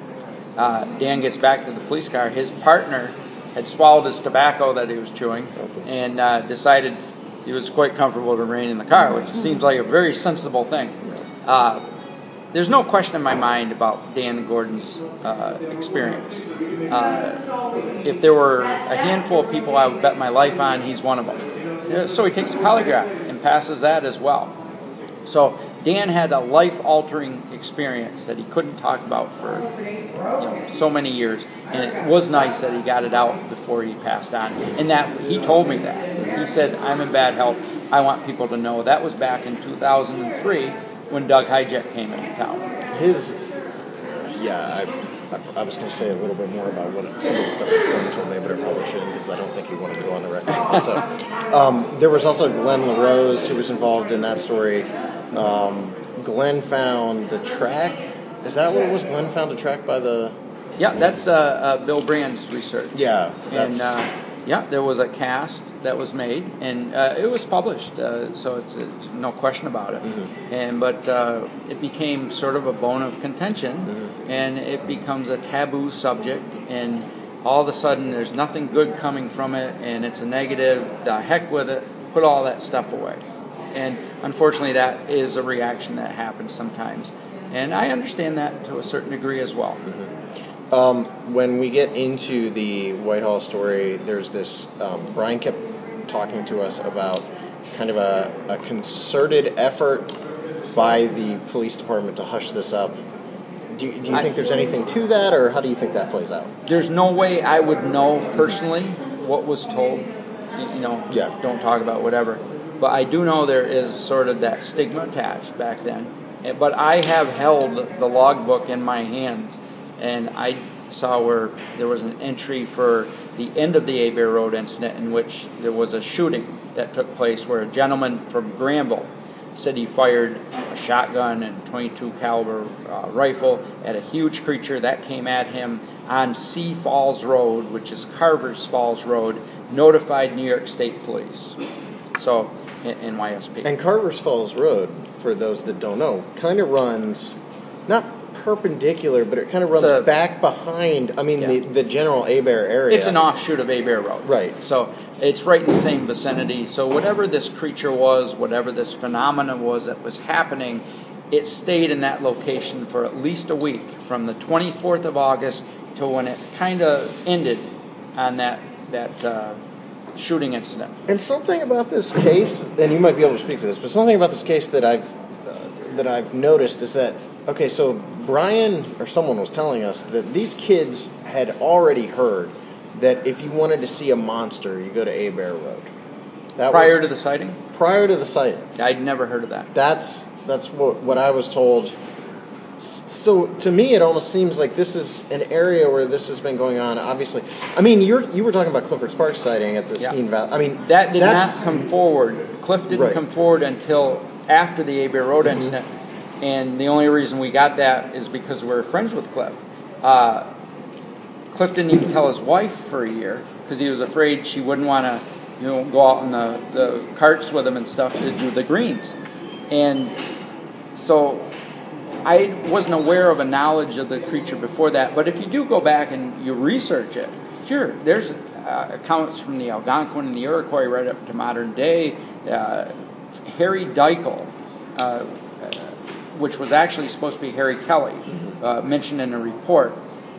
Uh, Dan gets back to the police car. His partner had swallowed his tobacco that he was chewing, and uh, decided he was quite comfortable to remain in the car, which seems like a very sensible thing. Uh, there's no question in my mind about Dan Gordon's uh, experience. Uh, if there were a handful of people I would bet my life on, he's one of them. So he takes a polygraph and passes that as well. So Dan had a life-altering experience that he couldn't talk about for you know, so many years, and it was nice that he got it out before he passed on. And that he told me that he said, "I'm in bad health. I want people to know." That was back in 2003 when Doug Hajek came into town. His, yeah, I, I, I was going to say a little bit more about what some of the stuff his son told me, but I probably shouldn't because I don't think he wanted to go on the record. so, um, there was also Glenn LaRose who was involved in that story. Um, Glenn found the track. Is that what it was? Glenn found a track by the. Yeah, that's uh, uh, Bill Brann's research. Yeah, and uh, yeah, there was a cast that was made, and uh, it was published, uh, so it's uh, no question about it. Mm-hmm. And but uh, it became sort of a bone of contention, Mm-hmm. and it becomes a taboo subject, and all of a sudden there's nothing good coming from it, and it's a negative. The heck with it, put all that stuff away. And unfortunately, that is a reaction that happens sometimes, and I understand that to a certain degree as well. Um, when we get into the Whitehall story, there's this. Um, Brian kept talking to us about kind of a, a concerted effort by the police department to hush this up. Do, you- do you think there's anything to that, or how do you think that plays out? there's no way I would know personally what was told. You know, Yeah. don't talk about whatever. But I do know there is sort of that stigma attached back then. But I have held the logbook in my hands, and I saw where there was an entry for the end of the Abair Road incident in which there was a shooting that took place where a gentleman from Granville said he fired a shotgun and 22 caliber uh, rifle at a huge creature that came at him on Sea Falls Road, which is Carver's Falls Road, notified New York State Police. So, NYSP. And Carver's Falls Road, for those that don't know, kind of runs not perpendicular, but it kind of runs a- back behind. I mean, the, Yeah. the general Abair area. It's an offshoot of Abair Road. Right. So it's right in the same vicinity. So whatever this creature was, whatever this phenomenon was that was happening, it stayed in that location for at least a week, from the 24th of August to when it kind of ended on that that uh, shooting incident. And something about this case, and you might be able to speak to this, but something about this case that I've uh, that I've noticed is that okay, so Brian or someone was telling us that these kids had already heard that if you wanted to see a monster, you go to Abair Road. That Prior to the sighting, prior to the sighting. I'd never heard of that. That's that's what what I was told. So to me, it almost seems like this is an area where this has been going on. Obviously, I mean, you're you were talking about Clifford Sparks sighting at the Yeah. Skene Valley. I mean, That did not come forward. Cliff didn't Right. come forward until after the Abair Road incident. and the only reason we got that is because we're friends with Cliff. Uh, Cliff didn't even tell his wife for a year because he was afraid she wouldn't want to, you know, go out in the, the carts with him and stuff to do the greens. And so I wasn't aware of a knowledge of the creature before that. But if you do go back and you research it, sure, there's uh, accounts from the Algonquin and the Iroquois right up to modern day. Uh, Harry Dykel, uh, which was actually supposed to be Harry Kelly, uh, mentioned in a report,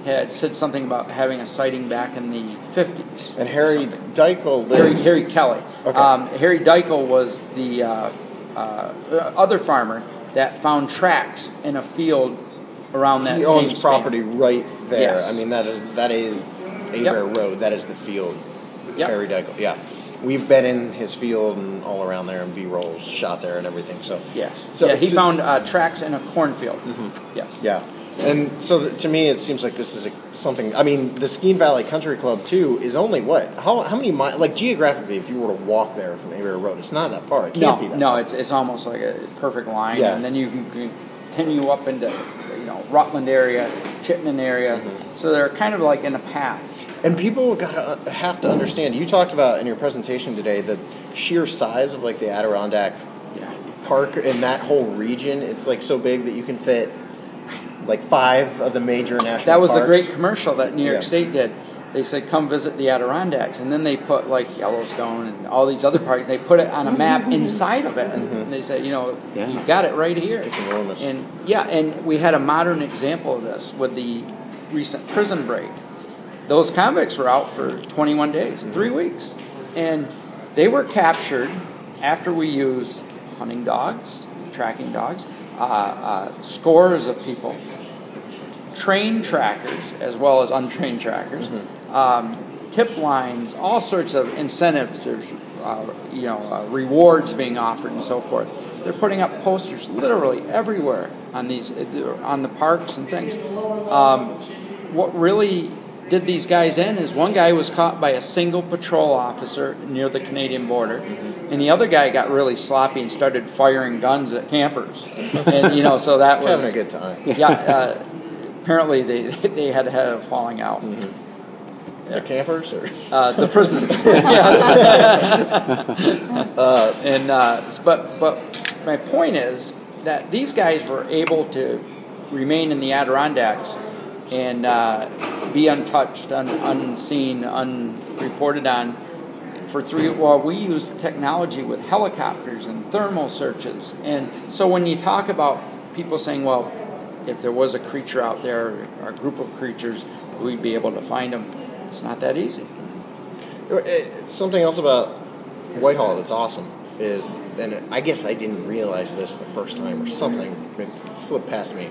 had said something about having a sighting back in the 50s. And Harry. Dykel Harry, lives. Harry Kelly. Okay. Um, Harry Dykel was the uh, uh, other farmer that found tracks in a field around that he same owns span. property right there. Yes. I mean, that is that is Abair Road. That is the field. Yep. Harry Dykel. Yeah, we've been in his field and all around there, and B rolls shot there and everything. So Yes. So- yeah, he so- found uh, tracks in a cornfield. Yes. Yeah, and so th- to me, it seems like this is a, something. I mean, the Skene Valley Country Club too is only what? How how many miles? Like geographically, if you were to walk there from Abair Road, it's not that far. It can't No, be that no, far. it's, it's almost like a perfect line, Yeah. and then you can continue up into you know Rutland area, Chittenden area. Mm-hmm. So they're kind of like in a path. And people gotta uh, have to understand. You talked about in your presentation today the sheer size of like the Adirondack Yeah. Park and that whole region. It's like so big that you can fit like five of the major national. That was a great commercial that New York Yeah. State did. They said, "Come visit the Adirondacks," and then they put like Yellowstone and all these other parks. They put it on a map *laughs* inside of it, and they said, "You know, Yeah. you've got it right here." It's enormous. And yeah, and we had a modern example of this with the recent prison break. Those convicts were out for 21 days, three weeks, and they were captured after we used hunting dogs, tracking dogs, uh, uh, scores of people, trained trackers as well as untrained trackers, um, tip lines, all sorts of incentives. There's uh, you know uh, rewards being offered and so forth. They're putting up posters literally everywhere on these on the parks and things. Um, what really did these guys in is one guy was caught by a single patrol officer near the Canadian border, and the other guy got really sloppy and started firing guns at campers. And you know, so that *laughs* was having a good time. yeah. Uh, apparently, they *laughs* they had had a falling out. The campers or Uh, the *laughs* prisoners, *laughs* yes. and uh, but but my point is that these guys were able to remain in the Adirondacks and uh, be untouched, un, unseen, unreported on for three. While we used technology with helicopters and thermal searches, and so when you talk about people saying, well. If there was a creature out there, or a group of creatures, we'd be able to find them. It's not that easy. Uh, something else about Whitehall that's awesome is, and I guess I didn't realize this the first time or something it slipped past me.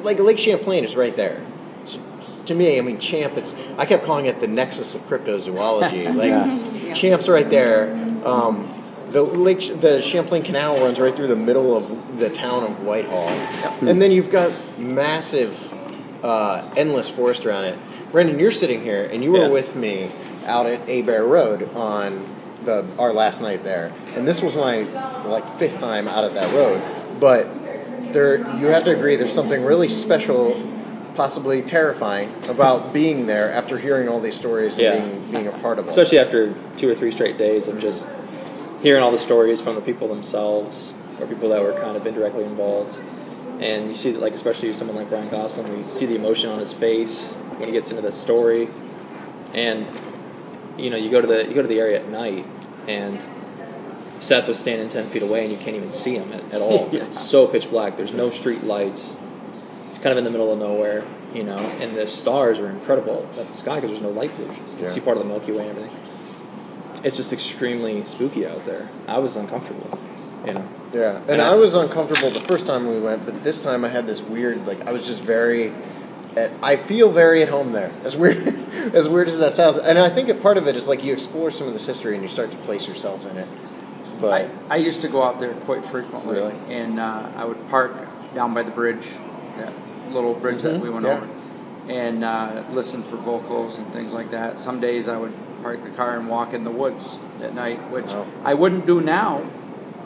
Like Lake Champlain is right there. So to me, I mean, Champ. It's I kept calling it the nexus of cryptozoology. *laughs* Like Champ's right there. Um, the lake, the Champlain Canal runs right through the middle of the town of Whitehall, and then you've got massive, uh, endless forest around it. Brendan, you're sitting here, and you were Yeah. with me out at Abair Road on the our last night there, and this was my like fifth time out at that road. But there, you have to agree, there's something really special, possibly terrifying, about being there after hearing all these stories and Yeah. being being a part of it. especially after two or three straight days of just hearing all the stories from the people themselves or people that were kind of indirectly involved. And you see, that, like especially someone like Brian Gosling, you see the emotion on his face when he gets into the story, and you know, you go to the you go to the area at night, and Seth was standing ten feet away, and you can't even see him at, at all. 'cause *laughs* It's so pitch black. There's no street lights. It's kind of in the middle of nowhere, you know. And the stars are incredible at the sky because there's no light pollution. You can Yeah. see part of the Milky Way and everything. It's just extremely spooky out there. I was uncomfortable, you know. Yeah, and And I I- was uncomfortable the first time we went, but this time I had this weird, like, I was just very, I feel very at home there. As weird, *laughs* as weird as that sounds, and I think a part of it is like you explore some of this history and you start to place yourself in it. But I, I used to go out there quite frequently, Really? and uh, I would park down by the bridge, that little bridge that we went yeah. over, and uh, listen for vocals and things like that. Some days I would park the car and walk in the woods at night, which Wow. I wouldn't do now,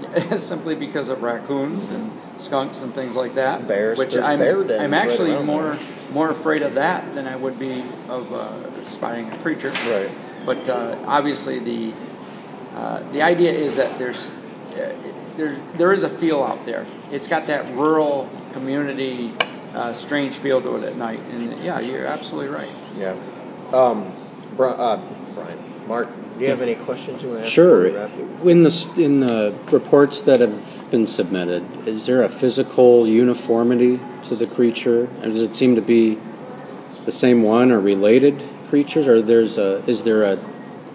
*laughs* simply because of raccoons and skunks and things like that. Bears, which I'm, I'm actually around more there. more afraid of that than I would be of uh, spotting a creature. Right. But uh, obviously the uh, the idea is that there's uh, there there is a feel out there. It's got that rural community uh, strange feel to it at night, and yeah, you're absolutely right. Yeah. Um, uh, Brian, Mark, do you have any questions you want to ask? Sure. before we wrap? In the in the reports that have been submitted, is there a physical uniformity to the creature? And does it seem to be the same one or related creatures, or there's a is there a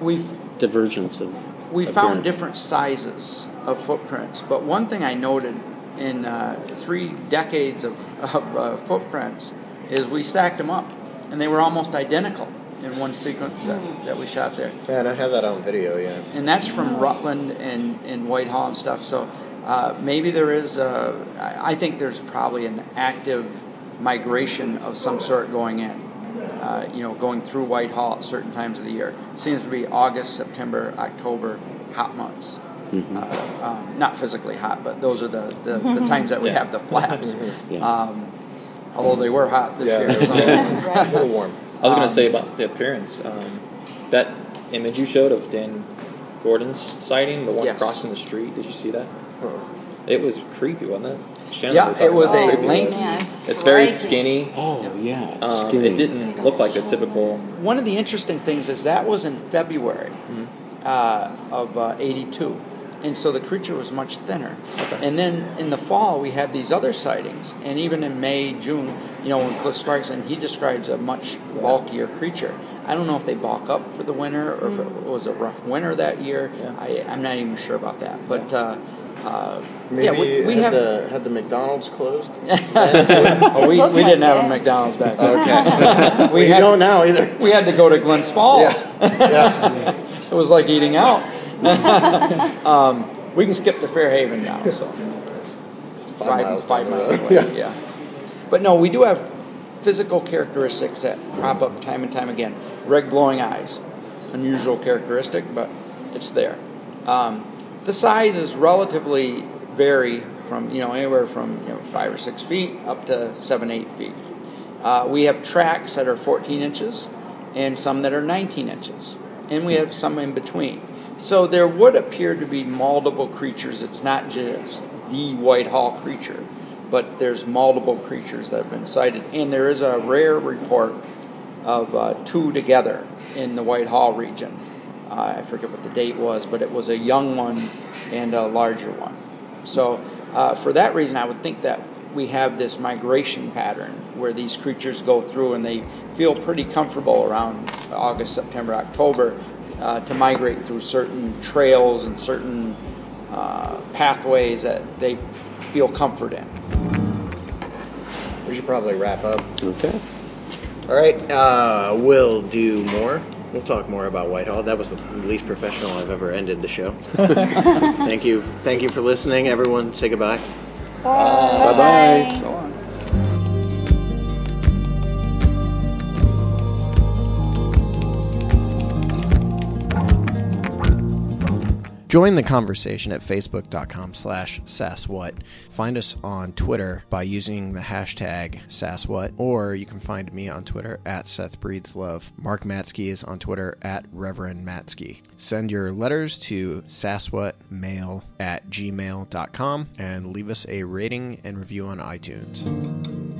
We've divergence of? We found different sizes of footprints, but one thing I noted in uh, three decades of, of uh, footprints is we stacked them up, and they were almost identical in one sequence that, that we shot there. Yeah, and I have that on video. Yeah. And that's from Rutland and, and Whitehall and stuff. So uh, maybe there is, a, I I think there's probably an active migration of some sort going in. Uh, you know, going through Whitehall at certain times of the year. Seems to be August, September, October, hot months. Uh, um, not physically hot, but those are the, the, the times that we Yeah. have the flaps. *laughs* Yeah. Um, although they were hot this Yeah. year. *laughs* A little warm. I was going Um, to say about the appearance. Um, that image you showed of Dan Gordon's sighting, the one Yes. crossing the street, did you see that? Huh. It was creepy, wasn't it? Shannon, Yeah, we it was a creepy. length- Yeah, It's very skinny. Oh yeah, Um, skinny. it didn't look like the typical. One of the interesting things is that was in February uh, of uh, 82. And so the creature was much thinner. And then in the fall, we have these other sightings. And even in May, June, you know, when Cliff Sparks, and he describes a much bulkier creature. I don't know if they bulk up for the winter or if it was a rough winter that year. Yeah. I, I'm not even sure about that. But uh, uh, Maybe yeah, we, we had have. the had the McDonald's closed. *laughs* oh, we, we didn't like have a. McDonald's back then. Okay. *laughs* We we had- don't now either. We had to go to Glens Falls. Yeah. yeah. *laughs* It was like eating out. *laughs* um, we can skip to Fairhaven now, so it's Five, five, miles five miles away. Yeah. But no, we do have physical characteristics that crop up time and time again. Red glowing eyes, unusual characteristic, but it's there. Um, the sizes relatively vary from you know anywhere from you know five or six feet up to seven eight feet. Uh, we have tracks that are 14 inches and some that are 19 inches, and we have some in between. So there would appear to be multiple creatures. It's not just the Whitehall creature, but there's multiple creatures that have been sighted, and there is a rare report of uh, two together in the Whitehall region. Uh, I forget what the date was, but it was a young one and a larger one. So, uh, for that reason, I would think that we have this migration pattern where these creatures go through and they feel pretty comfortable around August, September, October uh, to migrate through certain trails and certain uh, pathways that they feel comfort in. We should probably wrap up. okay. All right. Uh, we'll do more. We'll talk more about Whitehall. That was the least professional I've ever ended the show. *laughs* thank you. Thank you for listening, everyone. Say goodbye. Bye bye. Join the conversation at facebook.com slash sasswhat. Find us on Twitter by using the hashtag sasswhat, or you can find me on Twitter at Seth Breeds Love. Mark Matzke is on Twitter at Reverend Matzke. Send your letters to sasswhatmail at gmail.com and leave us a rating and review on iTunes.